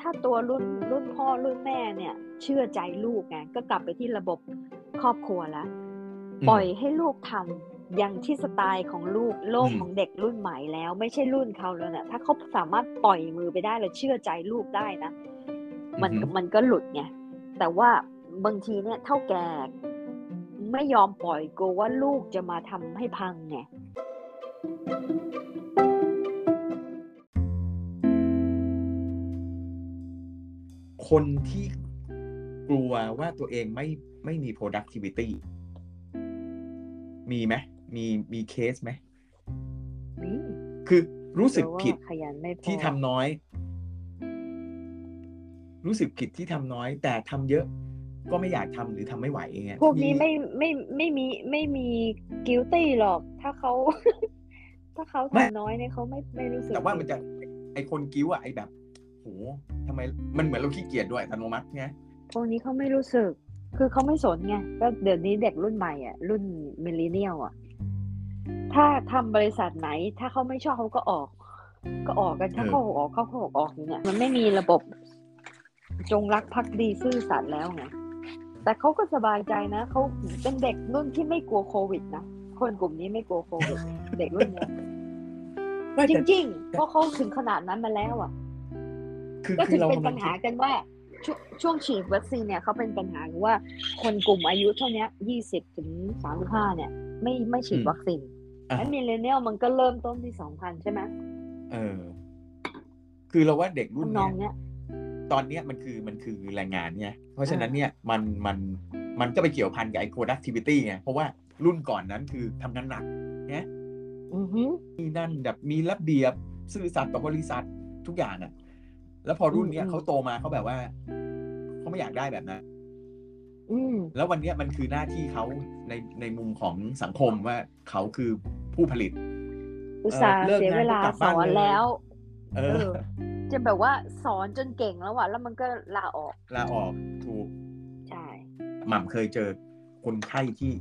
ถ้าตัวรุ่นรุ่นพ่อรุ่นแม่เนี่ย เชื่อใจลูกไงก็กลับไปที่ระบบครอบครัวแล้วอืมปล่อยให้ลูกทำอย่างที่สไตล์ของลูกโลกอืมของเด็กรุ่นใหม่แล้ว ไม่ใช่รุ่นเขาแล้วเนี่ยถ้าเขาสามารถปล่อยมือไปได้แล้วเชื่อใจลูกได้นะมันอือฮึมันก็หลุดไงแต่ว่าบางทีเนี่ยเท่าแก่ไม่ยอมปล่อยกลัวว่าลูกจะมาทำให้พังไง คนที่กลัวว่าตัวเองไม่ไม่มี productivity มีไหมมีมีเคสไหมนี่คือรู้สึกเดี๋ยวว่าผิดขยันไม่พอที่ทำน้อย รู้สึกผิดที่ทำน้อย แต่ทำเยอะก็ไม่อยากทำหรือทำไม่ไหวอย่างเงี้ยพวกนี้ไม่ไม่ไม่มีไม่มี guilty หรอก ถ้าเขา ถ้าเขาทำน้อยเนี่ยเขาไม่ไม่รู้สึกแต่ว่ามันผิจะดไอคนกิ้วอะไอแบบโหทำไมมันเหมือนเราขี้เกียจด้วยอัตโนมัติไงพวกนี้เขาไม่รู้สึก คือเขาไม่สนไงก็เดี๋ยวนี้เด็กรุ่นใหม่อะ รุ่นมิลเลนเนียลอะ ถ้าทำบริษัทไหน ถ้าเขาไม่ชอบเขาก็ออก ก็ออกกันถ้าเขาออกเขาก็ออกออกอย่างเงี้ยมันไม่มีระบบจงรักภักดีซื่อสัตย์แล้วไงแต่เขาก็สบายใจนะเขาเป็นเด็กรุ่นที่ไม่กลัวโควิดนะคนกลุ่มนี้ไม่กลัวโควิด เด็กรุ่นเนี้ยไม่ จแต่ริงๆเพราะเขาถึงขนาดนั้นมาแล้วอะคือก็คืถึองเราเป็นกำลัปังญคิหาดกันว่าช่วงช่วงฉีดวัคซีนเนี่ยเขาเป็นปัญหาว่าคนกลุ่มอายุเท่านี้ยี่สิบถึงสามสิบห้าเนี่ย ไม่ไม่ฉีดวัคซีนอะแล้วมิเลเนียลมันก็เริ่มต้นที่สองพันใช่ไหมเออ คือเราว่าเด็กรุ่นทำนเนี้องยเนี้ยตอนเนี้ยมันคือมันคือแรงงานไงเพราะฉะนั้นเนี่ยมันมันมันก็ไปเกี่ยวพันกับไอ้ productivity ไงเพราะว่ารุ่นก่อนนั้นคือทำงานหนักเนี่ย อือหือมีนั่นแบบมีระเบียบซื่อสัตย์ต่อบริษัททุกอย่างอะแล้วพอรุ่นเนี้ยอืมเขาโตมาเขาแบบว่าเขาไม่อยากได้แบบนั้นอืมแล้ววันเนี้ยมันคือหน้าที่เขาในในมุมของสังคมว่าเขาคือผู้ผลิต อุตส่าห์เลิกเสียงานเวลาก็กลับสบ้านอนเลยแล้วเอเอออ จะแบบว่าสอนจนเก่งแล้วอะแล้วมันก็ลาออก ลาออกถูก ใช่ หม่ำเคยเจอคนไข้ที่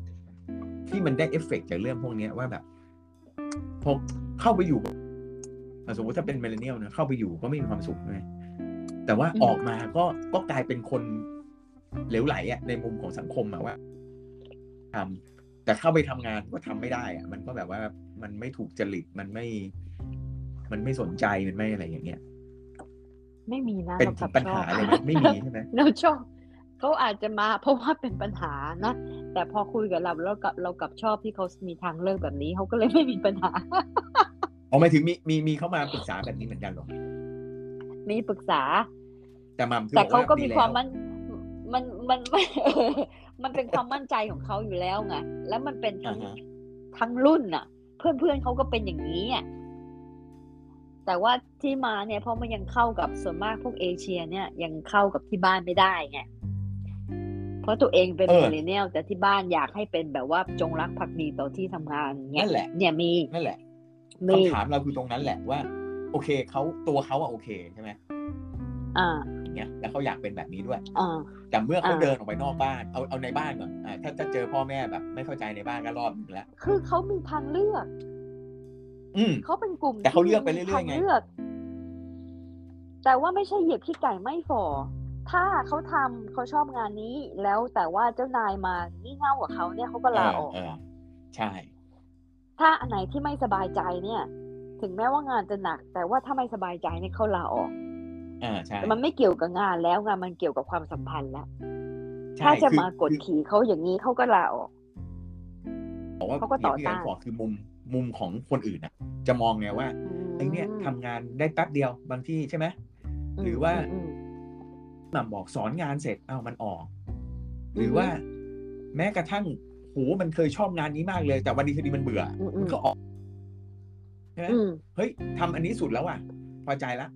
ที่มันได้เอฟเฟกต์จากเรื่องพวกเนี้ยว่าแบบ พอเข้าไปอยู่อะสมมติถ้าเป็น Millennial นะเข้าไปอยู่ก็ไม่มีความสุขเลยแต่ว่าออกมาก็ก็กลายเป็นคนเหลวไหลอะในมุมของสังคมอะว่าทำแต่เข้าไปทำงานก็ทำไม่ได้อะ มันก็แบบว่ามันไม่ถูกจริตมันไม่ มันไม่สนใจมันไม่อะไรอย่างเงี้ย ไม่มีนะเป็นเรากลับปัญชอหาบเลยไหมไม่มีใช่ไหมเราชอบ เขาอาจจะมาเพราะว่าเป็นปัญหานะแต่พอคุยกับเราแล้วกับเรากลับชอบที่เขามีทางเลือกแบบนี้เขาก็เลยไม่มีปัญหาอ๋อหมายถึงมีมีมีเข้ามาปรึกษาแบบนี้เหมือนกันเหรอมีปรึกษา แต่หมัมคือแต่บอกเขาก็ดีมีแล้วความมันมันมันมันเออมันเป็นความมั่นใจของเขาอยู่แล้วไงแล้วมันเป็นทั้งอ่าฮะทั้งรุ่นน่ะ เพื่อนเพื่อนๆเขาก็เป็นอย่างนี้อะแต่ว่าที่มาเนี่ยเพราะมันยังเข้ากับส่วนมากพวกเอเชียเนี่ยยังเข้ากับที่บ้านไม่ได้ไง เพราะตัวเองเป็นเออมิเลเนียลแต่ที่บ้านอยากให้เป็นแบบว่าจงรักภักดีต่อที่ทำงานเนี่ยนั่นแหละเนี่ยมีนั่นแหละมีคำถามเราคือตรงนั้นแหละว่า โอเคเขาตัวเขาอะโอเคใช่ไหมอ่าอย่างเงี้ยแล้วเขาอยากเป็นแบบนี้ด้วยอ่าแต่เมื่อเขาอ่าเดินออกไปนอกบ้านเอาเอาในบ้านก่อนอ่าถ้าจะเจอพ่อแม่แบบ ไม่เข้าใจในบ้านก็รอบนึงแล้วคือเขามีทางเลือก อืมเขาเป็นกลุ่มแต่เขาที่เลือกไปเรื่อยๆมีทางไงเลือกแต่ว่าไม่ใช่เหยียบขี้ไก่ไม่ฟอ ถ้าเขาทำเขาชอบงานนี้ แล้วแต่ว่าเจ้านายมางี่เง่ากับเขาเนี่ยเขาก็ลาออกเออใช่ ถ้าอันไหนที่ไม่สบายใจเนี่ย ถึงแม้ว่างานจะหนัก แต่ว่าถ้าไม่สบายใจเนี่ยเขาลาออกอ่าใช่แต่มันไม่เกี่ยวกับงานแล้วงานมันเกี่ยวกับความสัมพันธ์แล้วใช่ถ้าจะคือมากดคือขี่เขาอย่างนี้เขาก็ลาออกบอกว่าเขาก็ต่ออย่างที่ต้านไบอกคือมุมมุมของคนอื่นนะจะมองไงว่าไอเนี่ยทำงานได้แป๊บเดียวบางที่ใช่ไหมหรือว่ามม หม่ำบอกสอนงานเสร็จเอ้ามันออก หรือว่าแม้กระทั่งโหมันเคยชอบงานนี้มากเลย แต่วันดีคืนดีมันเบื่ออมอืมมันก็ออกใช่ไหมอืมเฮ้ยทำอันนี้สุดแล้วอะ พอใจละ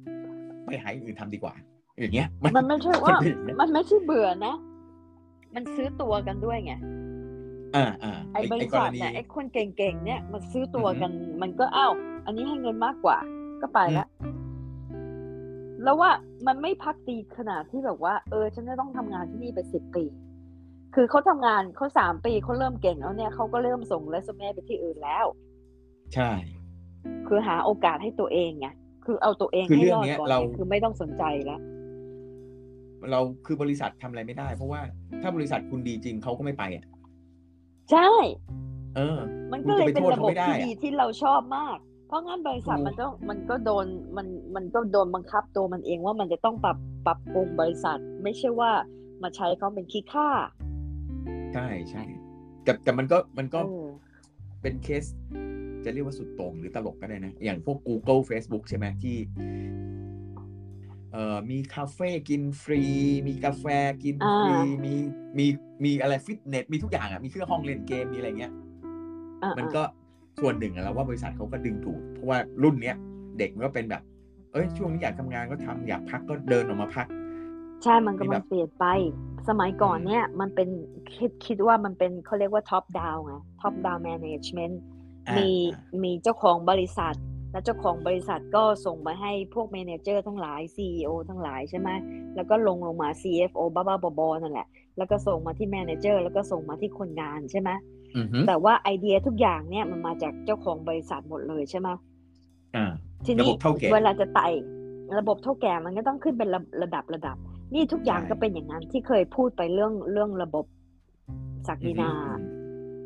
ไปหาอย่างอื่นทำดีกว่า อย่างเงี้ย มันไม่ใช่ว่าเป็นอย่างเงี้ยมันไม่ใช่เบื่อนะ มันซื้อตัวกันด้วยไงอ่าอ่าไอ้บริกษัรทณีเนี่ยไอ้คนเก่งๆเนี่ยมันซื้อตัวอือฮึกัน มันก็อ้าวอันนี้ให้เงินมากกว่า ก็ไปละแล้วว่า มันไม่พักดีขนาดที่แบบว่า เออ ฉันจะต้องทำงานที่นี่ไปสิบปี คือเขาทำงานเขาสามปีเขาเริ่มเก่งแล้วเนี่ยเขาก็เริ่มส่งเรซูเม่ไปที่อื่นแล้ว ใช่เคือหาโอกาสให้ตัวเองไงคือเอาตัวเองคือให้เรื่รองอดเนี้ยก่อนเราไงคือไม่ต้องสนใจแล้วเราคือบริษัททำอะไรไม่ได้ เพราะว่าถ้าบริษัทคุณดีจริงเขาก็ไม่ไปอะใช่ เออ มันก็เลยเป็นคุณจะไปโทษระบบเขาไม่ได้ที่อะดีที่เราชอบมากเพ ราะงั้นบริษัทถูกมันก็มันก็โดนมันมันก็โดนบังคับตัวมันเองว่ามันจะต้องปรับปรับปรุงบริษัท ไม่ใช่ว่ามาใช้เขาเป็นขี้ข้าใช่ใช่แต่แต่มันก็มันก็เออเป็นเคส จะเรียกว่าสุดโต่งหรือตลกก็ได้นะ อย่างพวก Google Facebook ใช่ไหมที่เอ่อมีคาเฟ่กินฟรี มีกาแฟกินฟรีอ่ามีมีมีอะไรฟิตเนสมีทุกอย่างอะมีเครื่องห้องเล่นเกมมีอะไรเงี้ยอะมันก็ ส่วนหนึ่งอะแล้วว่าบริษัทเขาก็ดึงดูดเพราะว่ารุ่นเนี้ยเด็กมันก็เป็นแบบ เอ้ยช่วงนี้อยากทำงานก็ทำอยากพักก็เดินออกมาพัก ใช่มันกำมีแบลังบเปลี่ยนไป สมัยก่อนอืมเนี่ยมันเป็นคิดคิดว่ามันเป็นเขาเรียกว่า top down ไง top down management อ่ามีอ่ามีเจ้าของบริษัท และเจ้าของบริษัทก็ส่งไปให้พวก manager ทั้งหลาย CEO ทั้งหลายใช่ไหมแล้วก็ลงลงมา CFO บ้าบ้าๆบอๆนั่นแหละ แล้วก็ส่งมาที่ manager แล้วก็ส่งมาที่คนงานใช่ไหมอือฮึ แต่ว่าไอเดียทุกอย่างเนี่ยมันมาจากเจ้าของบริษัทหมดเลยใช่ไหมอ่าทีระนี้บบเท่าแก่เวลาจะไต่ระบบเท่าแก่มันก็ต้องขึ้นเป็นระระดับระดับ นี่ทุกอย่างใช่ก็เป็นอย่างนั้นที่เคยพูดไปเรื่องเรื่องระบบศักดินา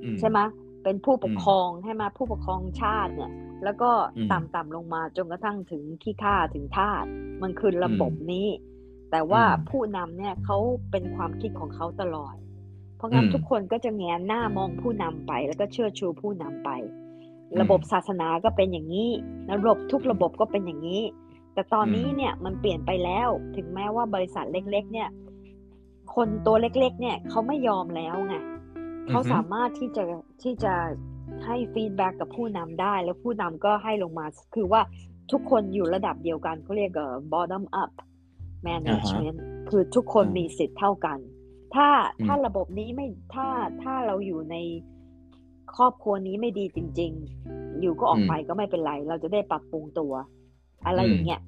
อืมใช่ไหมเป็นผู้ปกอืมครองใช่ไหมผู้ปกครองชาติเนี่ย แล้วก็อืมต่ำๆลงมาจนกระทั่งถึงขี้ข้าถึงทาสมันคือระบบอืมนี้ แต่ว่าอืมผู้นำเนี่ยเขาเป็นความคิดของเขาตลอด เพราะงั้นอืมทุกคนก็จะแงนหน้ามองผู้นำไป แล้วก็เชื่อชูผู้นำไปอืมระบบศาสนาก็เป็นอย่างนี้ ระบบทุกระบบก็เป็นอย่างนี้ แต่ตอนนี้อืมเนี่ยมันเปลี่ยนไปแล้ว ถึงแม้ว่าบริษัทเล็ก ๆ เนี่ย คนตัวเล็ก ๆ เนี่ยเขาไม่ยอมแล้วไงเขาสามารถที่จะที่จะให้ฟีดแบ็กกับผู้นำได้ แล้วผู้นำก็ให้ลงมา คือว่าทุกคนอยู่ระดับเดียวกันเขาเรียกเอ่อ bottom up management คือทุกคนอ่ามีมีสิทธิ์เท่ากัน ถ้าอืมถ้าระบบนี้ไม่ถ้าถ้าเราอยู่ในครอบครัวนี้ไม่ดีจริง ๆ อยู่ก็ออกไปก็ไม่เป็นไร เราจะได้ปรับปรุงตัว อะไรอย่างเงี้ย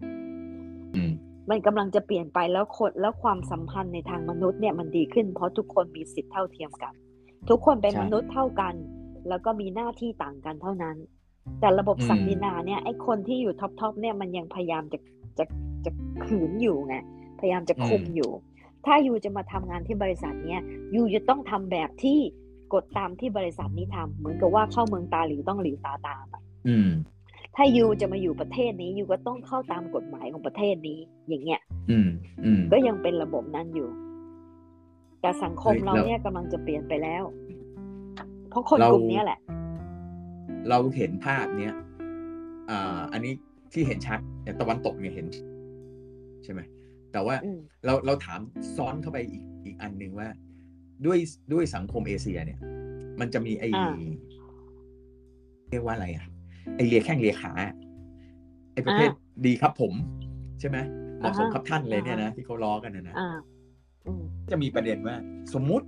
อืมมันกำลังจะเปลี่ยนไปแล้วคนแล้วความสัมพันธ์ในทางมนุษย์เนี่ยมันดีขึ้น เพราะทุกคนมีสิทธิ์เท่าเทียมกัน ทุกคนเป็นใช่มนุษย์เท่ากัน แล้วก็มีหน้าที่ต่างกันเท่านั้น แต่ระบบอืมศักดินาเนี่ยไอ้คนที่อยู่ top top เนี่ยมันยังพยายามจะจะจะขืนอยู่ไงพยายามจะคุมอยู่ ถ้ายูจะมาทำงานที่บริษัทเนี้ยยูจะต้องทำแบบที่กดตามที่บริษัทนี้ทำเหมือนกับว่าเข้าเมืองตาหลิวต้องหลิวตาตามอะอืมถ้ายูจะมาอยู่ประเทศนี้ยูก็ต้องเข้าตามกฎหมายของประเทศนี้ อย่างเงี้ยอืมอืมก็ยังเป็นระบบนั้นอยู่ แต่สังคมเฮ้ยเราแล้วเนี่ยกำลังจะเปลี่ยนไปแล้ว เพราะคนเรากลุ่มเนี้ยแหละ เราเห็นภาพเนี้ยอ่า อันนี้ที่เห็นชัดแต่ตะวันตกเนี่ยเห็น ใช่ไหม แต่ว่าอืมเราเราถามซ้อนเข้าไปอีกอีกอันหนึ่งว่า ด้วยด้วยสังคมเอเชียเนี่ย มันจะมีไออ่าเรียกว่าอะไรอะไอเลียแข้งเลียขาไอประเภทอ่าดีครับผม ใช่ไหมเหมาะสมอ่าฮะครับท่านเลยเนี่ยอ่านะฮะที่เขาล้อกันนะนะอ่าอืมจะมีประเด็นว่า สมมุติ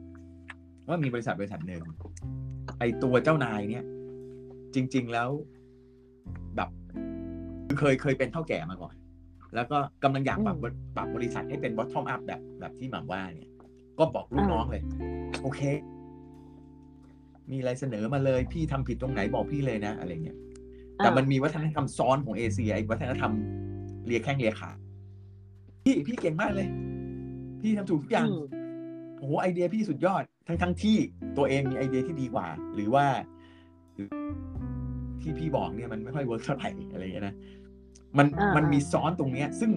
ว่ามีบริษัทบริษัทหนึ่งไอตัวเจ้านายเนี่ย จริง ๆแล้วแบบคือเคยเคยเป็นเท่าแก่มาก่อน แล้วก็กำลังอยากปรับอืมปรับบริษัทให้เป็น bottom up แบบแบบที่หม่ำว่าเนี่ย ก็บอกลูกอ่าน้องเลย โอเค มีอะไรเสนอมาเลย พี่ทำผิดตรงไหนบอกพี่เลยนะ อะไรเงี้ยแต่มันมีวัฒนธรรมซ้อนของเอเชียไอ้วัฒนธรรมเลียแข้งเลียขาพี่พี่เก่งมากเลย พี่ทำถูกทุกอย่างอืมโอ้โหไอเดียพี่สุดยอดทั้งทั้งที่ตัวเองมีไอเดียที่ดีกว่า หรือว่าหรือที่พี่บอกเนี่ยมันไม่ค่อย work เท่าไหร่อะไรอย่างเงี้ยนะ มันอ่ามัมันมีซ้อนตรงเนี้ย ซึ่ง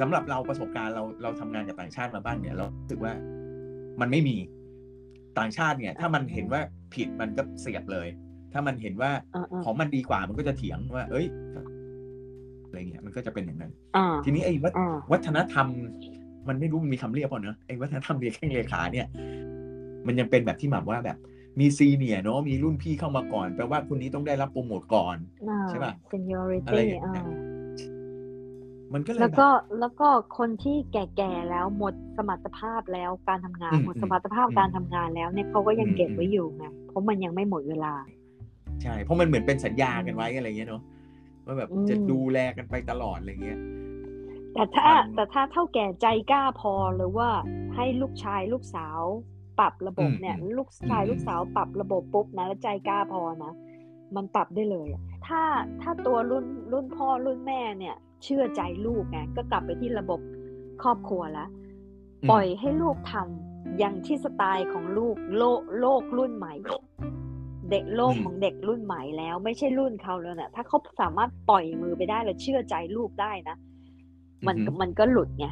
สำหรับเราประสบการณ์เราเราทำงานกับต่างชาติมาบ้างเนี่ย เรารู้สึกว่ามันไม่มีต่างชาติเนี่ย ถ้ามันเห็นว่าผิดมันก็เสียบเลย ถ้ามันเห็นว่าอ่าอ่าของมันดีกว่ามันก็จะเถียงว่า เอ้ยอะไรเงี้ยมันก็จะเป็นอย่างนั้นอ่าทีนี้ไอ้วัฒอ่าวัฒนธรรม มันไม่รู้มันมีคำเรียกเปล่าเนอะไอ้วัฒนธรรมเรียกแข้งเรียกขาเนี่ย มันยังเป็นแบบที่หมายว่าแบบ มีซีเนียร์เนาะมีรุ่นพี่เข้ามาก่อนแปลว่าคนนี้ต้องได้รับโปรโมทก่อนอ่าใช่ปะ seniority อะไรอย่างเงี้ยอ่า มันก็เลยแล้วแบบก็แล้วก็คนที่แก่ๆแล้วหมดสมรรถภาพแล้วการทำงานอืมหมดสมรรถภาพอืมการทำงานแล้วเนี่ยเขาก็ยังอืมเก็บอืมไว้อยู่ไงเพราะมันยังไม่หมดเวลา ใช่ เพราะมันเหมือนเป็นสัญญากันไว้อะไรเงี้ยเนาะว่าแบบอืมจะดูแลกันไปตลอดอะไรเงี้ยแต่ถ้ามันแต่ถ้าเท่าแก่ใจกล้าพอหรือว่าให้ลูกชายลูกสาวปรับระบบเนี่ยอืมลูกชายอืมลูกสาวปรับระบบปุ๊บนะแล้วใจกล้าพอนะมันปรับได้เลยอะถ้าถ้าตัวรุ่นรุ่นพ่อรุ่นแม่เนี่ย เชื่อใจลูกไงก็กลับไปที่ระบบครอบครัวแล้วอืมปล่อยให้ลูกทำอย่างที่สไตล์ของลูกโลกโลกรุ่นใหม่ เด็กโลกของเด็กรุ่นใหม่แล้ว ไม่ใช่รุ่นเขาแล้วนะถ้าเขาสามารถปล่อยมือไปได้แล้วเชื่อใจลูกได้นะมันอือฮึมันก็หลุดไง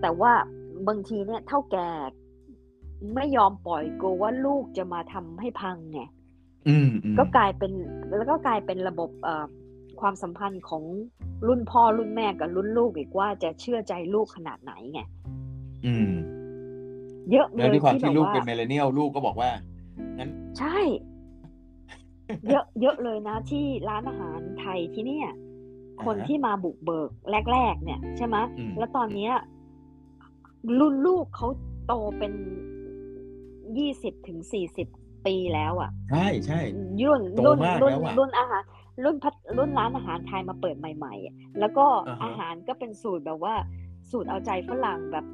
แต่ว่าบางทีเนี่ยเท่าแก่ไม่ยอมปล่อยกลัวว่าลูกจะมาทำให้พังไงอืมอืมก็กลายเป็นแล้วก็กลายเป็นระบบเอ่อ ความสัมพันธ์ของรุ่นพ่อรุ่นแม่กับรุ่นลูกอีกว่าจะเชื่อใจลูกขนาดไหนไงอืม เยอะเลแล้วยด้วยความที่ที่แบบลูกว่าเป็นเมเลเนียลลูกก็บอกว่าใช่ เยอะเยอะเลยนะ ที่ร้านอาหารไทยที่เนี่ย คนอ่าฮะที่มาบุกเบิกแรก ๆ เนี่ย ใช่ไหมอืมแล้วตอนเนี้ย รุ่นลูกเขาโตเป็นยี่สิบถึงสี่สิบปีแล้วอะ่ะ ใช่ใช่รุ่นโตรุ่นมากรุ่นแล้วอะรุ่นอาหาร รุ่นพัฒรุ่นร้านอาหารไทยมาเปิดใหม่ๆอะแล้วก็อ่าฮะอาหารก็เป็นสูตรแบบว่า สูตรเอาใจฝรั่งแบบ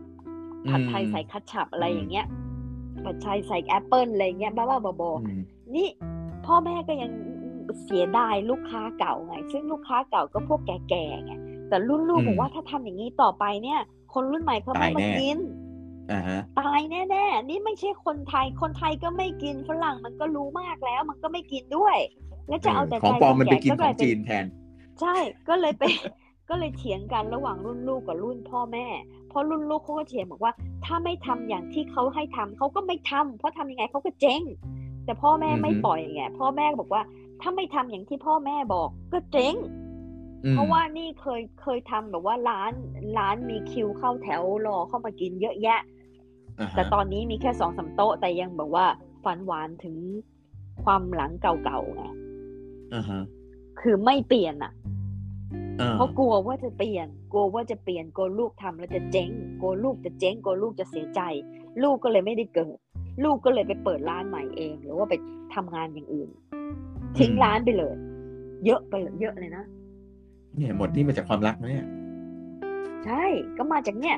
ผัดไทยอืมใส่คัตฉับอะไรอืมอย่างเงี้ยผัดไทยใส่แอปเปิลอะไรอย่างเงี้ยบ้าๆบอๆอืมนี่พ่อแม่ก็ยังเสียดายลูกค้าเก่าไง ซึ่งลูกค้าเก่าก็พวกแก่ๆไงแต่รุ่นลูกอืมบอกว่าถ้าทำอย่างนี้ต่อไปเนี่ย คนรุ่นใหม่เขาไม่ตายมาแน่กินอ่าฮะ ตายแน่ๆนี่ไม่ใช่คนไทย คนไทยก็ไม่กินฝรั่งมันก็รู้มากแล้ว มันก็ไม่กินด้วย แล้วจะเอาแต่ของใจปลอมคมันไปแกินขลอยงเป็จีนแทน ใช่ก็เลยไปก็เลยเถียงกันระหว่างรุ่นลูกกับรุ่นพ่อแม่ เพราะรุ่นลูกเขาก็เถียงบอกว่า ถ้าไม่ทำอย่างที่เขาให้ทำเขาก็ไม่ทำเพราะทำยังไงเขาก็เจ๊ง แต่พ่อแม่ไม่อือฮึปล่อยไงพ่อแม่ก็บอกว่า ถ้าไม่ทำอย่างที่พ่อแม่บอกก็เจ๊งอืมเพราะว่านี่เคยเคยทำแบบว่าร้านร้านมีคิวเข้าแถวรอเข้ามากินเยอะแยะาฮะ แต่ตอนนี้มีแค่สองสามโต๊ะ แต่ยังแบบว่าฝันหวานถึงความหลังเก่าๆไงอ่าฮะคือไม่เปลี่ยนอะอ่าเพราะกลัวว่าจะเปลี่ยน กลัวว่าจะเปลี่ยนกลัวลูกทำแล้วจะเจ๊งกลัวลูกจะเจ๊งกลัวลูกจะเสียใจ ลูกก็เลยไม่ได้เกิด ลูกก็เลยไปเปิดร้านใหม่เอง หรือว่าไปทำงานอย่างอื่น ทิ้งร้านไปเลย เยอะไปเลยเยอะเลยนะเนี่ยหมดนี่มาจากความรักนะเนี่ยใช่ก็มาจากเนี่ย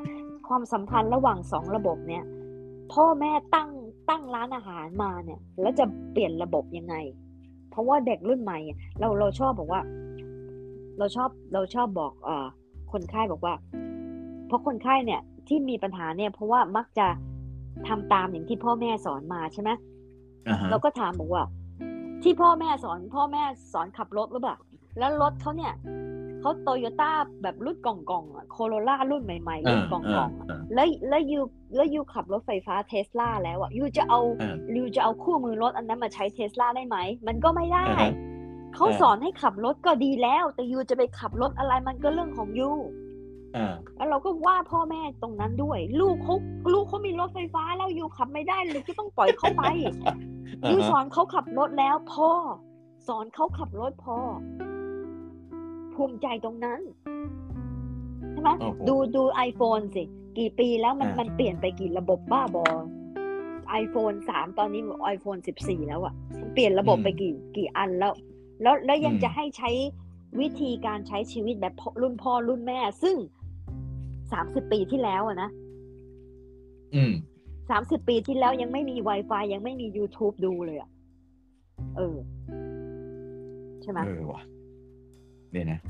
ความสัมพันธ์ระหว่างสองระบบเนี่ย พ่อแม่ตั้งตั้งร้านอาหารมาเนี่ย แล้วจะเปลี่ยนระบบยังไง เพราะว่าเด็กรุ่นใหม่อะเราเราชอบบอกว่า เราชอบเราชอบบอกเอ่อคนไข้บอกว่า เพราะคนไข้เนี่ยที่มีปัญหาเนี่ยเพราะว่ามักจะทำตามอย่างที่พ่อแม่สอนมาใช่ไหมอ่าฮะเราก็ถามบอกว่า ที่พ่อแม่สอน พ่อแม่สอนขับรถหรือเปล่า แล้วรถเขาเนี่ย เขาโตโยต้าแบบรุ่นกล่องกล่องๆอะโคโรล่ารุ่นใหม่ๆรุ่นกล่องกล่องๆอะอ่าแล้วแล้วยูแล้วยูขับรถไฟฟ้าเทสลาแล้วอะยูจะเอาอ่ายูจะเอาคู่มือรถอันนั้นมาใช้เทสลาได้ไหม มันก็ไม่ได้อ่าฮะเขาอ่าสอนให้ขับรถก็ดีแล้ว แต่ยูจะไปขับรถอะไรมันก็เรื่องของยูอ่าแล้วเราก็ว่าพ่อแม่ตรงนั้นด้วย ลูกเขาลูกเขามีรถไฟฟ้าแล้วยูขับไม่ได้เลยก็ต้องปล่อยเขาไปยูสอนเขาขับรถแล้วพ่อ สอนเขาขับรถพ่อ ภูมิใจตรงนั้นใช่ไหมโอ้โหดูดู iPhone สิ กี่ปีแล้วมันอ่ามัมันเปลี่ยนไปกี่ระบบบ้าบอ iPhone สามตอนนี้ iPhone สิบสี่แล้วอะมันเปลี่ยนระบบไปกี่กี่อันแล้ว แล้วแล้วยังอืมจะให้ใช้วิธีการใช้ชีวิตแบบพ่อรุ่นพ่อรุ่นแม่ ซึ่งสามสิบปีที่แล้วอะนะอืมสามสิบปีที่แล้วยังไม่มี Wi-Fi ยังไม่มี YouTube ดูเลยอะเออ ใช่ไหมเออว่ะ เนี่ยนะ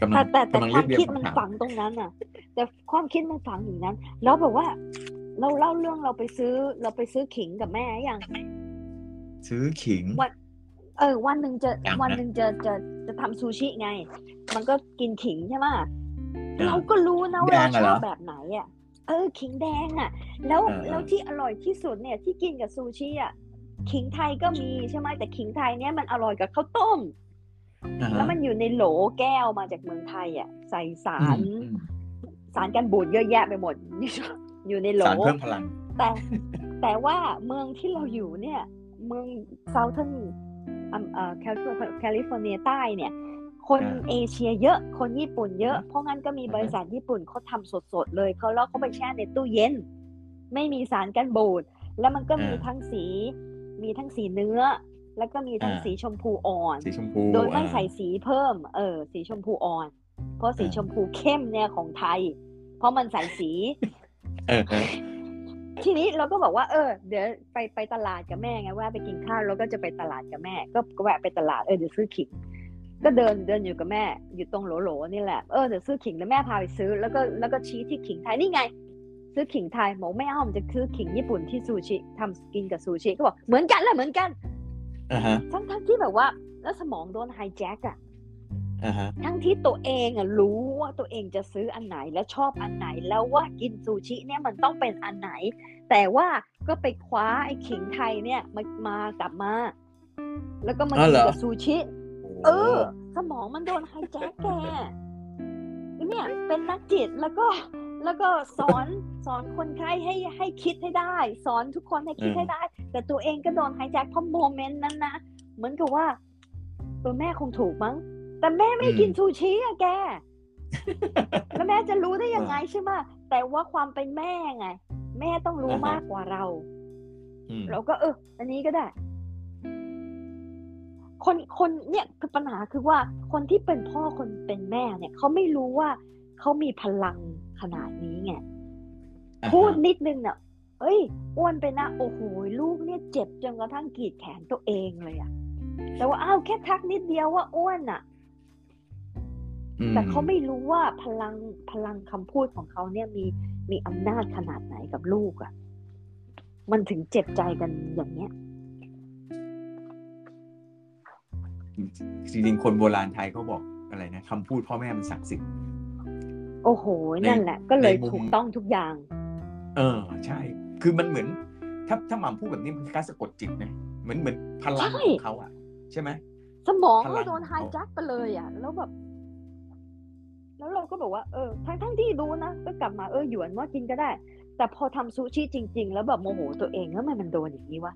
กำลัแต่งแต่แต่กำลังควาเรียมบเรียคิดงมันคำถามฝังตรงนั้นน่ะ แต่ความคิดมันฝังอย่างนั้น แล้วแบบว่า เราเล่าเรื่องเราไปซื้อ เราไปซื้อขิงกับแม่ยังซื้อขิงวันเออ วันหนึ่งจะยังนะวันหนึ่งจะจะจะทำซูชิไง มันก็กินขิงใช่ไหมอ่าเราก็รู้นะแดว่าเรางชอะเหรออบแบบไหนอะเออขิงแดงอะ แล้วเออเออแล้วที่อร่อยที่สุดเนี่ยที่กินกับซูชิอะขิงไทยก็มีใช่ไหมแต่ขิงไทยเนี่ยมันอร่อยกับข้าวต้มอ่าฮะ แล้วมันอยู่ในโหลแก้วมาจากเมืองไทยอะใส่สารอืมอืมสารกันบูดเยอะแยะไปหมด อยู่ในโหลสารเพิ่มพลัง แต่แต่ว่าเมืองที่เราอยู่เนี่ย เมือง Southern เอ่อแคลิฟอร์เนียใต้เนี่ย คนอ่าเอเชียเยอะคนญี่ปุ่นเยอะอ่าเพราะงั้นก็มีอ่าบริษัทญี่ปุ่นเขาทำสดๆเลยเขาแล้วเขาไปแช่ในตู้เย็น ไม่มีสารกันบูดแล้วมันก็มีอ่าทั้งสีมีทั้งสีเนื้อ แล้วก็มีทั้งอ่าสีชมพูอ่อน สีชมพู โดยไม่อ่าใส่สีเพิ่ม เออ สีชมพูอ่อน เพราะสีอ่าชมพูเข้มเนี่ยของไทย เพราะมันใส่สีเออเออทีนี้เราก็บอกว่า เออ เดี๋ยวไปไปตลาดกับแม่ไงว่าไปกินข้าวเราก็จะไปตลาดกับแม่ ก็ก็แวะไปตลาดเออเดี๋ยวซื้อขิง ก็เดินเดินอยู่กับแม่ อยู่ตรงโหลๆนี่แหละเออเดี๋ยวซื้อขิงแล้วแม่พาไปซื้อ แล้วก็แล้วก็ชี้ที่ขิงไทยนี่ไง ซื้อขิงไทยบอกไม่เอาผมจะซื้อขิงญี่ปุ่นที่ซูชิทำกินกับซูชิก็บอกเหมือนกันแหละเหมือนกันอ่าฮะ ทั้งทั้งที่แบบว่า แล้วสมองโดนไฮแจ็คอะอ่าฮะทั้งที่ตัวเองอะรู้ว่าตัวเองจะซื้ออันไหนและชอบอันไหนแล้วว่ากินซูชิเนี่ยมันต้องเป็นอันไหน แต่ว่าก็ไปคว้าไอ้ขิงไทยเนี่ยมามากลับมา แล้วก็มากินกับซูชิ เออ สมองมันโดนไฮแจ็คแกเนี่ยเป็นนักจิตแล้วก็ แล้วก็สอนสอนคนไข้ให้ให้คิดให้ได้ สอนทุกคนให้คิดให้ได้ แต่ตัวเองก็โดนไฮแจ็คเพราะโมเมนต์นั้นนะเหมือนกับว่าตัวแม่คงถูกมั้ง แต่แม่ไม่กินซูชิอะแกแล้วแม่จะรู้ได้ยังไงใช่ไหมแต่ว่าความเป็นแม่ไง แม่ต้องรู้อ่าฮะมากกว่าเราอืมเราก็เออ อันนี้ก็ได้ คนคนเนี่ยคือปัญหาคือว่าคนที่เป็นพ่อคนเป็นแม่เนี่ยเขาไม่รู้ว่าเขามีพลัง ขนาดนี้ไงอ่าฮะพูดนิดนึงน่ะเอ้ยอ้วนไปนะโอ้โหลูกเนี่ยเจ็บจนกระทั่งกรีดแขนตัวเองเลยอะแต่ว่าอ้าวแค่ทักนิดเดียวว่าอ้วนอะอืมแต่เขาไม่รู้ว่าพลังพลังคำพูดของเขาเนี่ยมีมีอำนาจขนาดไหนกับลูกอะมันถึงเจ็บใจกันอย่างเนี้ย จริงๆคนโบราณไทยเขาบอกอะไรนะคำพูดพ่อแม่มันศักดิ์สิทธิ์ โอ้โหในนั่นแหละ ก็เลยในมุมถูกต้องทุกอย่าง เออ ใช่ คือมันเหมือน ถ้าถ้าหม่ำพูดแบบนี้มันคล้ายๆสะกดจิตนะเหมือนเหมือนพลังใช่ของเขาอะใช่ไหมสมองพลัเรางโดนของไฮเขาแจ็คไปเลยอะ แล้วแบบ แล้วเราก็บอกว่า เออ ทั้งทั้งที่รู้นะ ก็กลับมาเออหยวนว่ากินก็ได้ แต่พอทำซูชิจริง ๆ แล้วแบบโมโหตัวเองแล้วทำไมมันโดนอย่างนี้วะ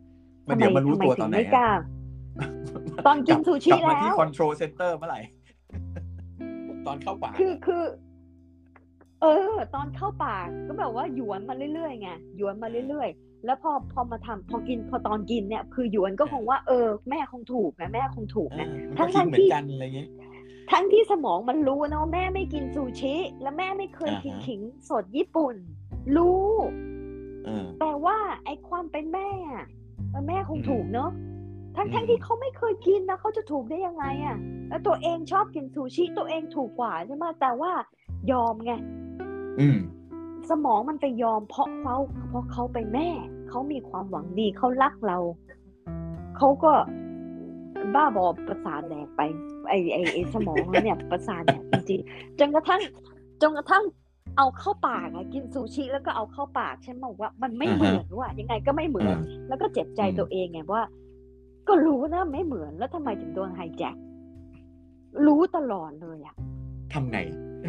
มันเดี๋ยวมันรู้ทำไมตัวถึตอนงไหนไม่อะกล้า ตอนกินกลับซูชิกลับมาที่แล้วคอนโทรลเซ็นเตอร์เมื่อไหร่ ตอนเข้าป่ากคือคือ เออ ตอนเข้าปากก็แบบว่าหยวนมาเรื่อยๆไงหยวนมาเรื่อยๆ แล้วพอพอมาทำพอกินพอตอนกินเนี่ย คือหยวนก็คงว่าเออ แม่คงถูกนะแม่คงถูกเอนะอมันทั้ก็งคิดทั้งเหมือที่นกันอะไรเงี้ยทั้งที่สมองมันรู้นะว่าแม่ไม่กินซูชิ และแม่ไม่เคยกินอ่าฮะขิงสดญี่ปุ่น รู้เออแต่ว่าไอ้ความเป็นแม่อะเออแม่คงอืมถูกเนอะทั้งอืมทั้งที่เขาไม่เคยกินนะเขาจะถูกได้ยังไงอะแล้วตัวเองชอบกินซูชิตัวเองถูกกว่าใช่ไหมแต่ว่ายอมไงอืม สมองมันไปยอมเพราะเขาเพราะเขาเป็นแม่ เขามีความหวังดีเขารักเรา เขาก็บ้าบอประสาทแดกไปไอไอไอสมองแล้วเนี่ยประสาทแดกจริงๆจนกระทั่งจนกระทั่งเอาเข้าปากอะกินซูชิแล้วก็เอาเข้าปากฉันบอกว่ามันไม่อ่าเหฮะมือนว่ะยังไงก็ไม่เหมือนอ่าแล้วก็เจ็บใจอืมตัวเองไงว่า ก็รู้นะไม่เหมือนแล้วทำไมถึงโดนไฮแจ็ครู้ตลอดเลยอะทำไง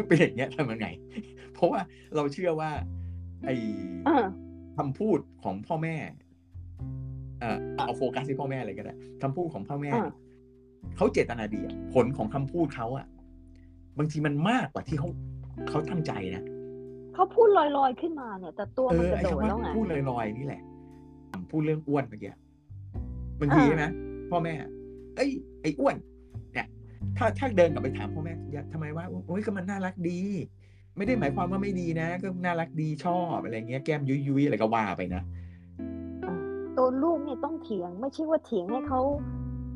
เป็นอย่างเงี้ยทำยังไง เพราะว่าเราเชื่อว่า ไอเออคำพูดของพ่อแม่เอ่อเอาโฟกัสที่พ่อแม่เลยก็ได้คำพูดของพ่อแม่อ่าเนี่ยเขาเจตนาดีอะผลของคำพูดเขาอะบางทีมันมากกว่าที่เขาเขาตั้งใจนะเขาพูดลอยๆขึ้นมาเนี่ย แต่ตัวเอมันอกระไอ้โดดคำว่าแล้วไงพูดลอยๆนี่แหละพูดเรื่องอ้วนเมื่อกี้บางทีอ่าใช่ไหมพ่อแม่ เอ้ยไอ้อ้วนเนี่ย ถ้าถ้าเดินกลับไปถามพ่อแม่อย่าทำไมว่าโอ้ยก็มันน่ารักดี ไม่ได้หมายความว่าไม่ดีนะ ก็น่ารักดีชอบอะไรเงี้ยแก้มยุยยุยๆอะไรก็ว่าไปนะตัวลูกเนี่ยต้องเถียง ไม่ใช่ว่าเถียงให้เขา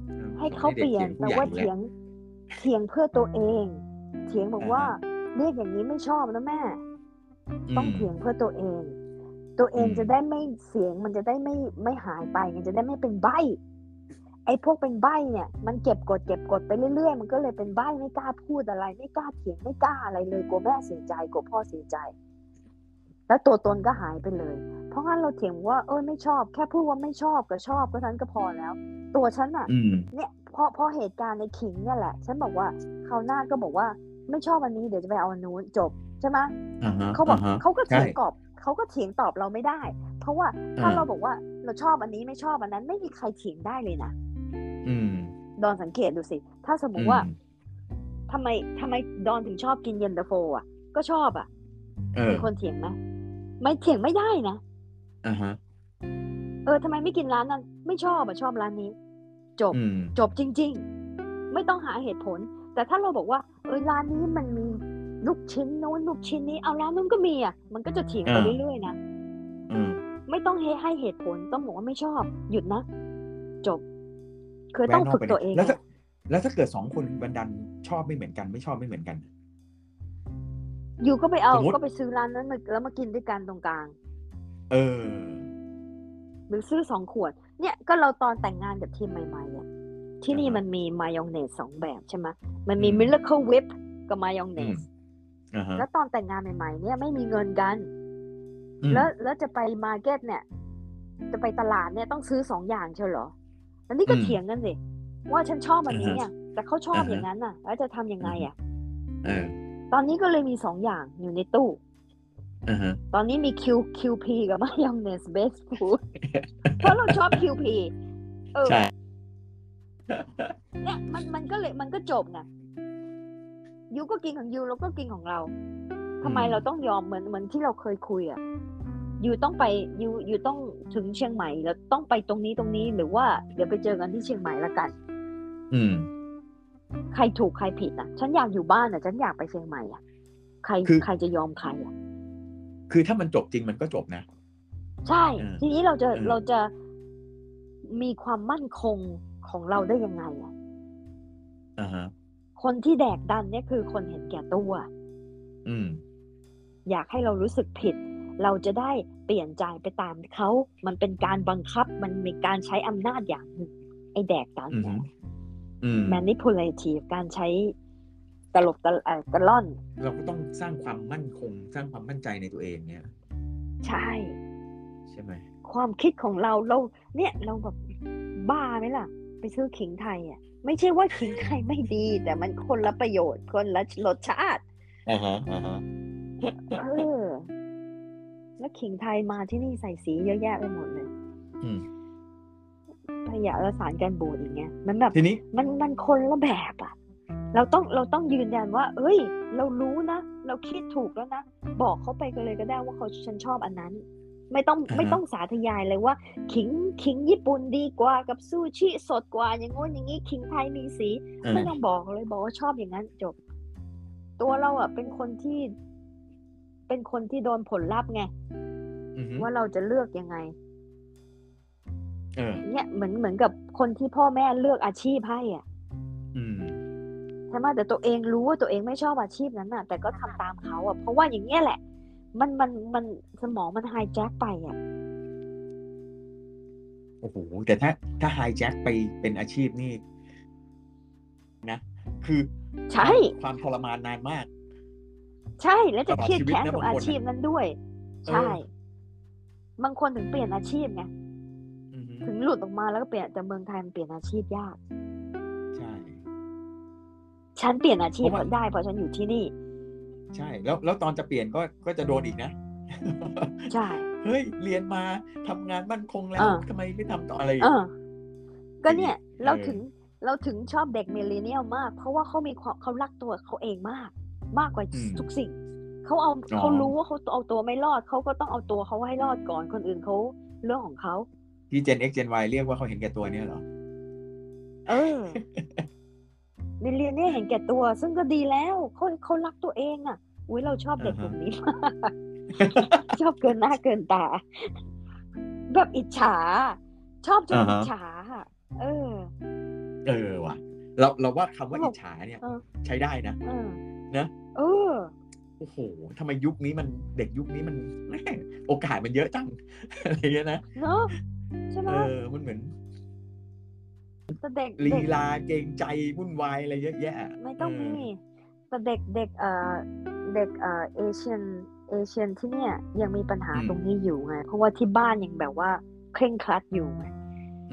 ออให้เขาด็กเปลี่ยนถีแต่งผู้ว่าใหญ่อีกเถียงเถียงเพื่อตัวเอง เถียงบอกว่าอ่าเรียกอย่างนี้ไม่ชอบนะแม่แล้วต้องเถียงเพื่อตัวเอง ตัวเองอืมจะได้ไม่เสียงมันจะได้ไม่ไม่หายไปมันจะได้ไม่เป็นใบ ไอ้พวกเป็นใบเนี่ย มันเก็บกดเก็บกดไปเรื่อยๆ มันก็เลยเป็นใบไม่กล้าพูดอะไร ไม่กล้าเถียงไม่กล้าอะไรเลยกลัวแม่เสียใจกลัวพ่อเสียใจ แล้วตัวตนก็หายไปเลย เพราะงั้นเราเถียงว่าเออไม่ชอบ แค่พูดว่าไม่ชอบก็ชอบก็นั้นก็พอแล้ว ตัวฉันอะอืมเนี่ยเพราะเพราะเหตุการณ์ในขิงเนี่ยแหละ ฉันบอกว่าคราวหน้าก็บอกว่าไม่ชอบอันนี้เดี๋ยวจะไปเอาอันนู้นจบใช่ไหมอ่าฮะเขาบอกฮะเขาก็เถียงใช่ตอบเขาก็เถียงตอบเราไม่ได้ เพราะว่าถ้าอ่าเราบอกว่าเราชอบอันนี้ไม่ชอบอันนั้น ไม่มีใครเถียงได้เลยนะอืม ดอนสังเกตดูสิ ถ้าสมมติว่าทำไมทำไมดอนถึงชอบกินเย็นตาโฟ อะ ก็ชอบอะเออมีคนเถียงไหมไม่เถียงไม่ได้นะอ่าฮะเออทำไมไม่กินร้านนั้น ไม่ชอบอะชอบร้านนี้ จบอืมจบจริง ๆ ไม่ต้องหาเหตุผล แต่ถ้าเราบอกว่า เออร้านนี้มันมีลูกชิ้นโน้นลูกชิ้นนี้เอาร้านนู้นก็มีอะ มันก็จะเถียงไปอ่าเรื่อยๆนะอืมไม่ต้องให้ให้เหตุผลต้องบอกว่าไม่ชอบ หยุดนะ จบ คือต้องแวะฝึกตัวเองไปหน่ยแล้วถ้าแล้วถ้าเกิดสองคนมันดันชอบไม่เหมือนกัน ไม่ชอบไม่เหมือนกัน อยู่ก็ไปเอาสมมุติก็ไปซื้อร้านนั้นมาแล้วมากินด้วยกันตรงกลาง เออ หรือซื้อสองขวด เนี่ยก็เราตอนแต่งงานกับทีมใหม่ๆอะที่นี่อ่าฮะมันมีมายองเนสสองแบบใช่ไหมมันมีอืม Miracle Whip กับมายองเนอืมอ่าฮะแล้วตอนแต่งงานใหม่ๆ เนี่ยไม่มีเงินกันอืมแล้วแล้วจะไป market เนี่ย จะไปตลาดเนี่ยต้องซื้อสองอย่างเชียวเหรอ แล้วนี่ก็อืมเถียงกันสิว่าฉันชอบอันนี้อ่าฮะอะแต่เขาชอบอ่าฮะอย่างนั้นอะ แล้วจะทำยังไงอะเออตอนนี้ก็เลยมีสองอย่างอยู่ในตู้อ่าฮะตอนนี้มี Q QP กับมายองเนสเบสฟูดเพราะเราชอบ QP เออใช่เนี่ยมันมันก็เลยมันก็จบไงยูก็กินของยูเราก็กินของเราทำไมอืมเราต้องยอมเหมือนเหมือนที่เราเคยคุยอะ ยูต้องไปยูยูต้องถึงเชียงใหม่แล้วต้องไปตรงนี้ตรงนี้หรือว่าเดี๋ยวไปเจอกันที่เชียงใหม่ละกัน อืม ใครถูกใครผิดอะ ฉันอยากอยู่บ้านอะ ฉันอยากไปเชียงใหม่อะ ใครคือใครจะยอมใครอะ คือถ้ามันจบจริงมันก็จบนะ ใช่เออทีนี้เราจะเออเราจะมีความมั่นคงของเราได้ยังไงอะอ่าฮะคนที่แดกดันเนี่ยคือคนเห็นแก่ตัว อืม อยากให้เรารู้สึกผิด เราจะได้เปลี่ยนใจไปตามเขา มันเป็นการบังคับ มันมีการใช้อำนาจอย่างหนึ่ง ไอ้แดกดันอืมเนี่ยอืม manipulative การใช้ตลบตะเอ่อกระล่อน เราก็ต้องสร้างความมั่นคง สร้างความมั่นใจในตัวเองเนี่ย ใช่ ใช่ไหม ความคิดของเราเรา เนี่ยเราแบบบ้าไหมล่ะ ไปซื้อขิงไทยอะ ไม่ใช่ว่าขิงไทยไม่ดี แต่มันคนละประโยชน์ คนละรสชาติอ่าฮะอ่าฮะเออ แล้วขิงไทยมาที่นี่ใส่สีเยอะแยะไปหมดเลยอืมขยะและสารกันบูดอย่างเงี้ย มันแบบทีนี้มันมันคนละแบบอะเราต้องเราต้องยืนยันว่า เอ้ย เรารู้นะ เราคิดถูกแล้วนะ บอกเขาไปกันเลยก็ได้ว่าเขาฉันชอบอันนั้น ไม่ต้องอ่าฮะไม่ต้องสาธยายเลยว่า ขิงขิงญี่ปุ่นดีกว่ากับซูชิสดกว่าอย่างงู้นอย่างนี้ขิงไทยมีสีอ่าไม่ต้องบอกเลยบอกว่าชอบอย่างนั้นจบ ตัวเราอะเป็นคนที่ เป็นคนที่โดนผลลัพธ์ไงอือฮึว่าเราจะเลือกยังไงเออเนี่ยเหมือนเหมือนกับคนที่พ่อแม่เลือกอาชีพให้อะอืมใช่ไหมแต่ตัวเองรู้ว่าตัวเองไม่ชอบอาชีพนั้นน่ะ แต่ก็ทำตามเขาอะ เพราะว่าอย่างเงี้ยแหละ มันมันมันสมองมันไฮแจ็คไปอะโอ้โหแต่ถ้าถ้าไฮแจ็คไปเป็นอาชีพนี่นะคือใช่ความทรมานนานมาก ใช่แล้วจะตลอดเครียดชีวิตแค้นนะกับบางคนอาชีพนั้นด้วยเออใช่ บางคนถึงเปลี่ยนอาชีพไงอือฮึถึงหลุดออกมาแล้วก็เปลี่ยนแต่เมืองไทยมันเปลี่ยนอาชีพยากใช่ฉันเปลี่ยนอาชีพเพราะว่าได้เพราะฉันอยู่ที่นี่ ใช่ แล้วแล้วตอนจะเปลี่ยนก็ก็จะโดนอีกนะใช่เฮ้ยเรียนมาทำงานมั่นคงแล้วอ่าทำไมไม่ทำต่ออะไรอีกเออก็เนี่ย เราเออถึงเราถึงชอบเด็กมิลเลนเนียลมาก เพราะว่าเขามีความเขารักตัวเขาเองมาก มากกว่าทุกสิ่งเขาเอาเขารู้ว่าเขาเอาตัวไม่รอดเขาก็ต้องเอาตัวเขาให้รอดก่อนคนอื่นเขาเรื่องของเขาที่ Gen X Gen Y เรียกว่าเขาเห็นแก่ตัวเนี่ยเหรอ เออ Millennial เห็นแก่ตัว ซึ่งก็ดีแล้วเขาเขารักตัวเองอะ อุ้ยเราชอบเด็กอ่าฮะลุ่มนี้มากชอบเกินหน้าเกินตา แบบอิจฉา ชอบจนอ่าฮะอิจฉาอะเออ เออว่ะ เราเราว่าคำว่าเขาบอิจฉาเนี่ยเออใช้ได้นะเออ นะเออโอ้โหทำไมยุคนี้มันเด็กยุคนี้มันแม่งโอกาสมันเยอะจังอะไรเงี้ยนะเนอะใช่ไหมเออมันเหมือนแต่เด็กลีเด็กลาเกรงใจวุ่นวายอะไรเยอะแยะไม่ต้องเมีแต่เด็กเด็กเอ่อเด็กเอ่อเอเชียนเอเชียนที่เนี่ยยังมีปัญหาอืมตรงนี้อยู่ไงเพราะว่าที่บ้านยังแบบว่าเคร่งครัดอยู่ไง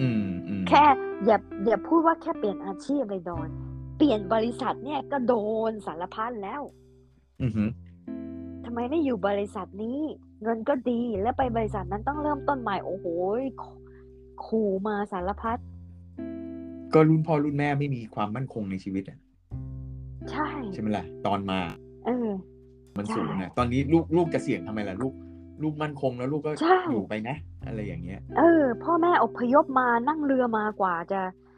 อืมอืมแค่อย่าอย่าพูดว่าแค่เปลี่ยนอาชีพเลยดอนเปลี่ยนบริษัทเนี่ยก็โดนสารพัดแล้ว อือหือทำไมไม่อยู่บริษัทนี้ เงินก็ดีแล้วไปบริษัทนั้นต้องเริ่มต้นใหม่โอ้โหขู่มาสารพัดก็รุ่นพ่อรุ่นแม่ไม่มีความมั่นคงในชีวิตอะใช่ ใช่ไหมล่ะตอนมา เออ มันใช่สูงนะตอนนี้ลูกลูกจะเสี่ยงทำไมล่ะลูก ลูกมั่นคงแล้วลูกก็ใช่อยู่ไปนะ อะไรอย่างเงี้ย เออ พ่อแม่อพยพมานั่งเรือมากว่าจะใช่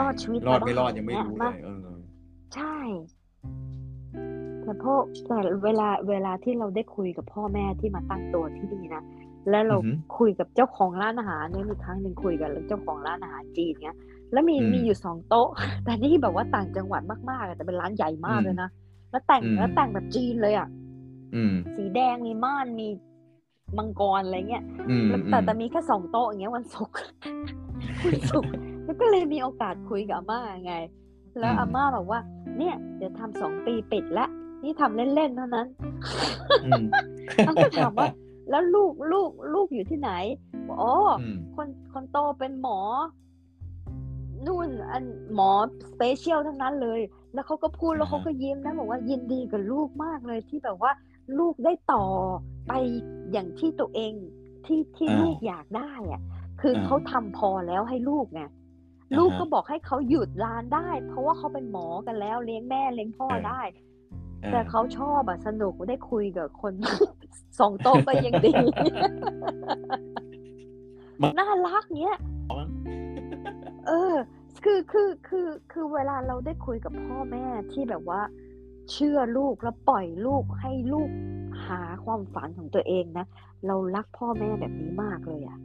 รอดชีวิตรอดมาไม่ได้รอดยังไม่เนี่ยรู้มาเลยเออใช่ แต่พ่อแต่เวลาเวลาที่เราได้คุยกับพ่อแม่ที่มาตั้งตัวที่นี่นะแล้วเราอือหือคุยกับเจ้าของร้านอาหารเนี่ยมีครั้งหนึ่งคุยกับเจ้าของร้านอาหารจีนเนี้ยแล้วมีอืมมีอยู่สองโต๊ะ แต่นี่แบบว่าต่างจังหวัดมากๆอะแต่เป็นร้านใหญ่มากเลยนะแล้วแต่งอืมแล้วแต่งแบบจีนเลยอะอืมสีแดงมีม่านมีมังกรอะไรเงี้ยอืมแล้วแต่แต่มีแค่สองโต๊ะอย่างเงี้ยวันศุกร์วันศุกร์ แล้วก็เลยมีโอกาสคุยกับอาม่าไง แล้วอาม่าบอกว่า เนี่ย เดี๋ยวทำสองปีปิดละนี่ทำเล่นๆเท่านั้นอืมเขาก็ถามว่า แล้วลูกลูกลูกอยู่ที่ไหนบอกอ๋อออืมคนคนโตเป็นหมอนู่นอันหมอ special ทั้งนั้นเลย แล้วเขาก็พูดแล้วอ่าฮะเขาก็ยิ้มนะบอกว่ายินดีกับลูกมากเลยที่แบบว่า ลูกได้ต่อไปอย่างที่ตัวเองที่ที่ลูกอยากได้อะคืออาเขาทำพอแล้วให้ลูกไงาฮะ ลูกก็บอกให้เขาหยุดร้านได้ เพราะว่าเขาเป็นหมอกันแล้วเลี้ยงแม่เลี้ยงพ่อเออได้อ่าแต่เขาชอบอะสนุกได้คุยกับคนสองโต๊ะก็ยังดีน่ารักเนี้ยเออ คือคือคือคือเวลาเราได้คุยกับพ่อแม่ที่แบบว่า เชื่อลูกแล้วปล่อยลูกให้ลูกหาความฝันของตัวเองนะเรารักพ่อแม่แบบนี้มากเลยอะ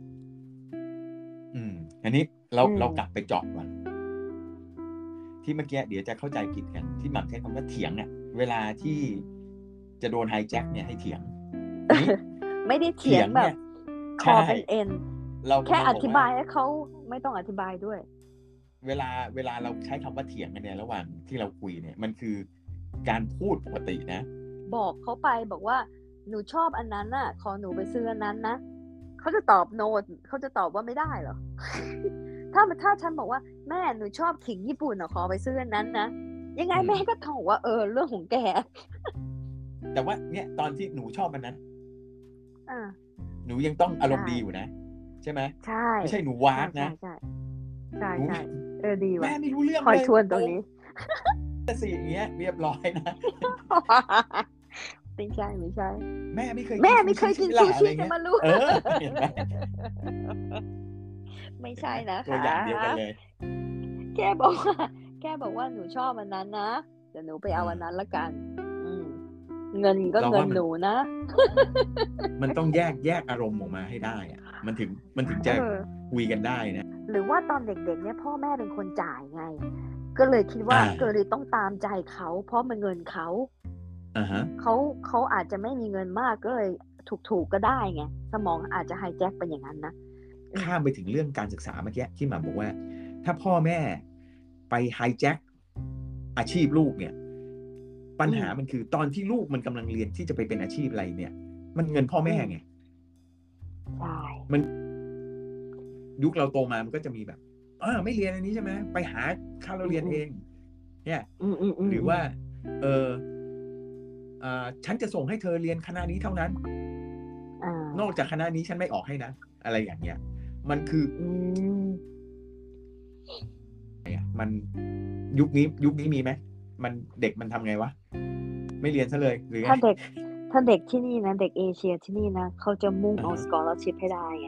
อืม อันนี้ เราอืมเรากลับไปเจาะก่อนที่เมื่อกี้เดี๋ยวจะเข้าใจผิดกัน ที่หม่ำใช้คำว่าเถียงเนี่ยเวลาที่จะโดนไฮแจ็คเนี่ยให้เถียงอันนี้ไม่ได้เถียงแบบคใช่อเป็นเอ็นเราแค่กำอลังกธิว่บายให้เขาไม่ต้องอธิบายด้วย เวลาเวลาเราใช้คำว่าเถียงกันเนี่ยระหว่างที่เราคุยเนี่ย มันคือการพูดปกตินะ บอกเขาไปบอกว่าหนูชอบอันนั้นน่ะ ขอหนูไปซื้ออันนั้นนะเขาจะตอบโนเขาจะตอบว่าไม่ได้เหรอ ถ้าถ้าฉันบอกว่าแม่หนูชอบขิงญี่ปุ่นอะขอไปซื้ออันนั้นนะยังไงอืมแม่ก็ต้องบอกว่าเออเรื่องของแกแต่ว่าเนี่ยตอนที่หนูชอบมันนั้นอ่าหนูยังต้องอารมณ์ใช่ดีอยู่นะ ใช่ไหมใช่ไม่ใช่หนูวากนะใช่ใช่หนูใช่ใช่เออดีว่ะแม่ไม่รู้เรื่องคอยเลยชวนตรงนี้แต่สิอย่างเงี้ยเรียบร้อยนะไม่ใช่ไม่ใช่ แม่ไม่เคยแม่ไม่เคยกินซูชิใช่จะไหมมารู้เออเห็นไหม ไม่ใช่นะตัวอย่างเดียวกันเลย แกบอกว่า แกบอกว่าหนูชอบอันนั้นนะเดี๋ยวหนูไปเอาอืมอันนั้นละกัน อืมเงินก็เราเงิว่านมันหนูนะ มันต้องแยกแยกอารมณ์ออกมาให้ได้อะมันถึงมันถึงจะเออคุยกันได้นะหรือว่าตอนเด็กๆเนี่ยพ่อแม่เป็นคนจ่ายไง ก็เลยคิดว่าอ่าก็เลยต้องตามใจเขา เพราะมันเงินเขาอ่าฮะเขาเขาอาจจะไม่มีเงินมากก็เลยถูกๆก็ได้ไงสมองอาจจะไฮแจ็คเป็นอย่างนั้นนะ ข้ามไปถึงเรื่องการศึกษาเมื่อกี้ที่หมาบอกว่า ถ้าพ่อแม่ไปไฮแจ็คอาชีพลูกเนี่ย ปัญหามันคือตอนที่ลูกมันกำลังเรียนที่จะไปเป็นอาชีพอะไรเนี่ย มันเงินพ่อแม่ไงใช่ยุคเราโตมามันก็จะมีแบบ เออไม่เรียนอันนี้ใช่ไหมไปหาค่าเราเรียนเอง เนี่ยอืมอืมอืมหรือว่า เอออ่าฉันจะส่งให้เธอเรียนคณะนี้เท่านั้นอ่านอกจากคณะนี้ฉันไม่ออกให้นะ อะไรอย่างเงี้ย มันคืออืมไงอะมันยุคนี้ ยุคนี้มีไหมมันเด็กมันทำไงวะ ไม่เรียนซะเลยหรือไงถ้าเด็ก ถ้าเด็กที่นี่นะ เด็กเอเชียที่นี่นะเขาจะมุ่งเอาอ่าฮะสกอร์ชิพให้ได้ไง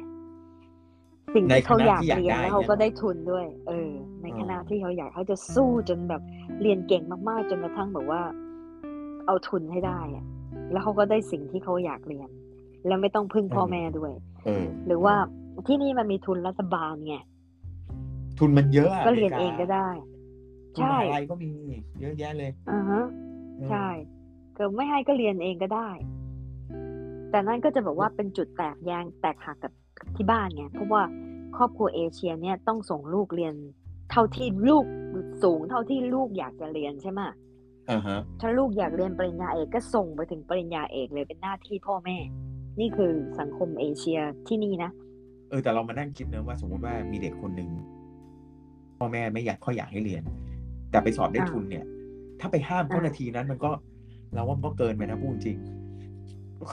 สิ่งในที่เขาคณะอยากที่อยากเรียนได้แล้วเขาเนี่ยก็ได้ทุนด้วย เออ ในอ๋อคณะที่เขาอยากเขาจะสู้จนแบบเรียนเก่งมากๆ จนกระทั่งแบบว่า เอาทุนให้ได้อะแล้วเขาก็ได้สิ่งที่เขาอยากเรียน แล้วไม่ต้องพึ่งพ่อแม่ด้วยเออหรือว่า ที่นี่มันมีทุนรัฐบาลไงทุนมันเยอะอะก็เรียนมเองก็ได้ทุนใช่มหาลัยก็มีเยอะแยะเลยอ่าฮะเออใช่ก็ไม่ให้ก็เรียนเองก็ได้ แต่นั่นก็จะแบบว่าเป็นจุดแตกแยงแตกหักกับกับที่บ้านไงเพราะว่าครอบครัวเอเชียเนี่ยต้องส่งลูกเรียน เท่าที่ลูกสูงเท่าที่ลูกอยากจะเรียนใช่ไหมอ่าฮะถ้าลูกอยากเรียนปริญญาเอกก็ส่งไปถึงปริญญาเอกเลยเป็นหน้าที่พ่อแม่ นี่คือสังคมเอเชียที่นี่นะเออแต่เรามานั่งคิดนะว่า สมมติว่ามีเด็กคนหนึ่งพ่อแม่ไม่อยากค่อยอยากให้เรียน แต่ไปสอบได้อ่าทุนเนี่ย ถ้าไปห้ามเขาอ่านาทีนั้น มันก็เราว่ามันก็เกินไปนะพูดจริง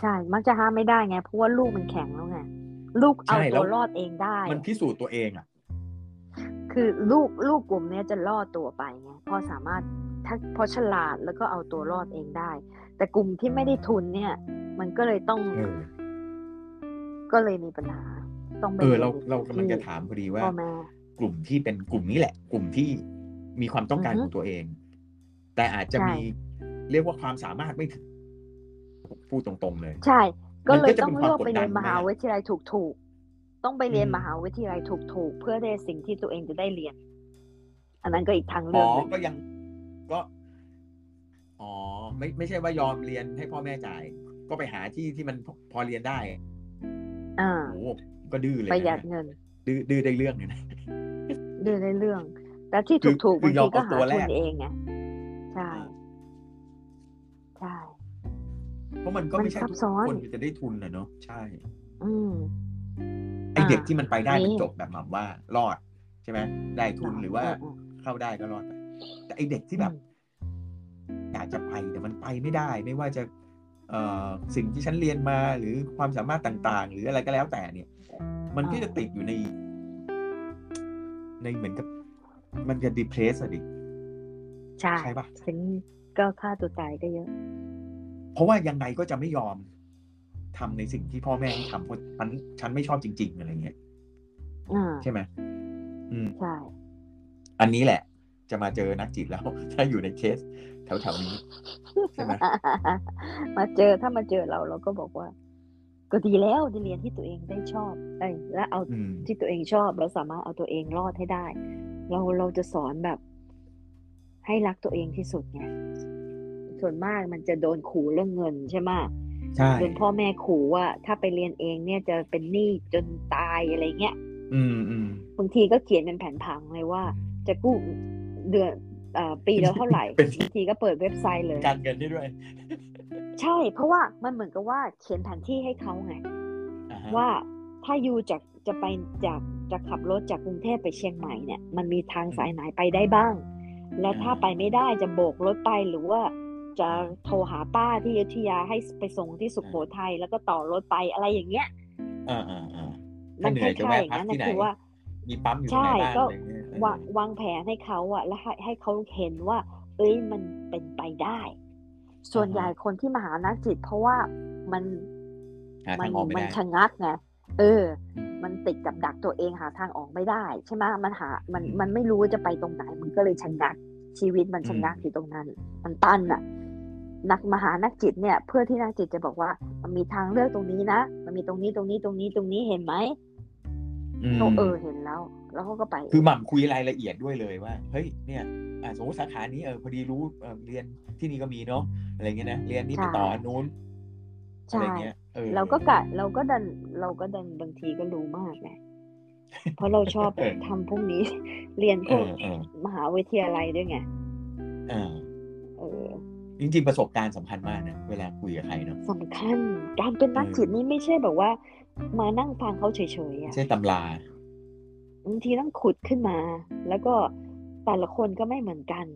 ใช่ มักจะห้ามไม่ได้ไง เพราะว่าลูกมันแข็งแล้วไง ลูกเอาใช่แล้ตัววรอดเองได้ มันพิสูจน์ตัวเองอะ คือลูกลูกกลุ่มเนี้ยจะรอดตัวไปไงเพอสามารถถ้าพอฉลาดแล้วก็เอาตัวรอดเองได้ แต่กลุ่มที่ไม่ได้ทุนเนี่ย มันก็เลยต้องเออก็เลยมีปัญหา ต้องไปเออเรารียนเรากำลังจะที่ถามพอดีว่าพ่อแม่กลุ่มที่เป็นกลุ่มนี้แหละ กลุ่มที่มีความต้องการอือฮึของตัวเอง แต่อาจจะใช่มีเรียกว่าความสามารถไม่ถึงพูดตรงๆเลย ใช่ ก็เลยมันก็จะต้องเป็นความเลือกไปเรียนกดดันมหาวิทยาลัยถูกถูกๆต้องไปเรียนอืมมหาวิทยาลัยถูกถูกๆ เพื่อได้สิ่งที่ตัวเองจะได้เรียน อันนั้นก็อีกทางอ๋เลืออกหนึ่งก็ยังก็อ๋อไม่ไม่ใช่ว่ายอมเรียนให้พ่อแม่จ่าย ก็ไปหาที่ที่มันพอพอเรียนได้อ่าโอ้โห ก็ดื้อเลยประหยัดนะเงิน ดื้อดื้อได้เรื่องเลยนะดื้อในเรื่อง แต่ที่คือถูกๆคืบางอยอทีมก็เอาหาตัวแรทุกนเองไงใช่ใช่เพราะมันก็มันไม่ใช่ซับทุกซ้อนคนจะได้ทุนนะเนาะใช่ อืมไอเด็กอ่าที่มันไปได้นี่มันจบแบบหม่ำว่ารอด ใช่ไหมได้ทุนหรือว่าเออเข้าได้ก็รอดไปแต่ไอเด็กที่อืแบมบอยากจะไปแต่มันไปไม่ได้ ไม่ว่าจะเอ่อ สิ่งที่ฉันเรียนมาหรือความสามารถต่าง ๆ หรืออะไรก็แล้วแต่เนี่ย มันก็จะติดอยู่ใน ในเหมือนกับ มันจะดีเพรสอะดิ ใช่ใช่ปะฉันก็ฆ่าตัวตายก็เยอะ เพราะว่ายังไงก็จะไม่ยอมทำในสิ่งที่พ่อแม่ให้ทำเพราะฉันฉันไม่ชอบจริง ๆ อะไรเงี้ยอ่าใช่ไหมอืมใช่ อันนี้แหละ จะมาเจอนักจิตแล้ว ถ้าอยู่ในเคส แถวๆนี้ใช่ไหมมาเจอถ้ามาเจอเราเราก็บอกว่า ก็ดีแล้วที่เรียนที่ตัวเองได้ชอบเอ้ยและเอาอืมที่ตัวเองชอบแล้วสามารถเอาตัวเองรอดให้ได้ เราเราจะสอนแบบ ให้รักตัวเองที่สุดไงส่วนมากมันจะโดนขู่เรื่องเงินใช่ไหมใช่โดนพ่อแม่ขู่ว่า ถ้าไปเรียนเองเนี่ยจะเป็นหนี้จนตายอะไรเงี้ย อืมอืมบางทีก็เขียนเป็นแผนผังเลยว่า จะกู้เดือน เอ่อปีละเท่าไหร่เป็นบางทีก็เปิดเว็บไซต์เลย การเงินได้ด้วย ใช่ เพราะว่ามันเหมือนกับว่าเขียนแผนที่ให้เขาไงอ่าฮะว่าถ้ายูจากจะไปจากจะขับรถจากกรุงเทพไปเชียงใหม่เนี่ย มันมีทางสายไหนไปได้บ้าง แล้วถ้าไปไม่ได้จะโบกรถไปหรือว่าจะโทรหาป้าที่อยุธยาให้ไปส่งที่สุโขทัยแล้วก็ต่อรถไปอะไรอย่างเงี้ยอ่าอ่าอ่ามัถ้านเหนื่อยคจะล้ายแวะๆอย่างพักนั้นที่นะไหนคือว่า มีปั๊มอยู่ใช่ที่ไหนบ้างก็ อะไรเงี้ยเออวางวางแผนให้เขาอะแล้วให้ให้เขาเห็นว่า เอ้ยมันเป็นไปได้ ส่วนใหญ่คนที่มาหานักจิต เพราะว่ามันหามัทางออกไม่มันได้ชะงักไงเออ มันติดกับดักตัวเองหาทางออกไม่ได้ ใช่ไหมมันหา มันอืมมันไม่รู้ว่าจะไปตรงไหน มันก็เลยชะงัก ชีวิตมันชะงักอืมอยู่ตรงนั้น มันตันอะนักมหานักจิตเนี่ย เพื่อที่นักจิตจะบอกว่า มันมีทางเลือกตรงนี้นะ มันมีตรงนี้ตรงนี้ตรงนี้ตรงนี้เห็นไหมอืมเขาเออเห็นแล้ว แล้วเขาก็ไป คือหม่ำคุยรายละเอียดด้วยเลยว่า เฮ้ย เนี่ยอ่าสมมติสาขานี้เออพอดีรู้เออเรียนที่นี่ก็มีเนาะอะไรเงี้ยนะเรียนนี่ไปต่ออันนู้นใช่อะไรเงี้ยเออเราก็กะเราก็ดันเราก็ดันบางทีก็รู้มากไงเพราะเราชอบเออทำพวกนี้ เรียนพเอวกอเออมหาวิทยาลัยด้วยไงเออเออจริงๆประสบการณ์สำคัญมากนะเวลาคุยกับใครเนาะสำคัญ การเป็นนักเออจิตนี่ไม่ใช่แบบว่า มานั่งฟังเขาเฉยๆไม่อะใช่ตำรา บางทีต้องขุดขึ้นมา แล้วก็แต่ละคนก็ไม่เหมือนกัน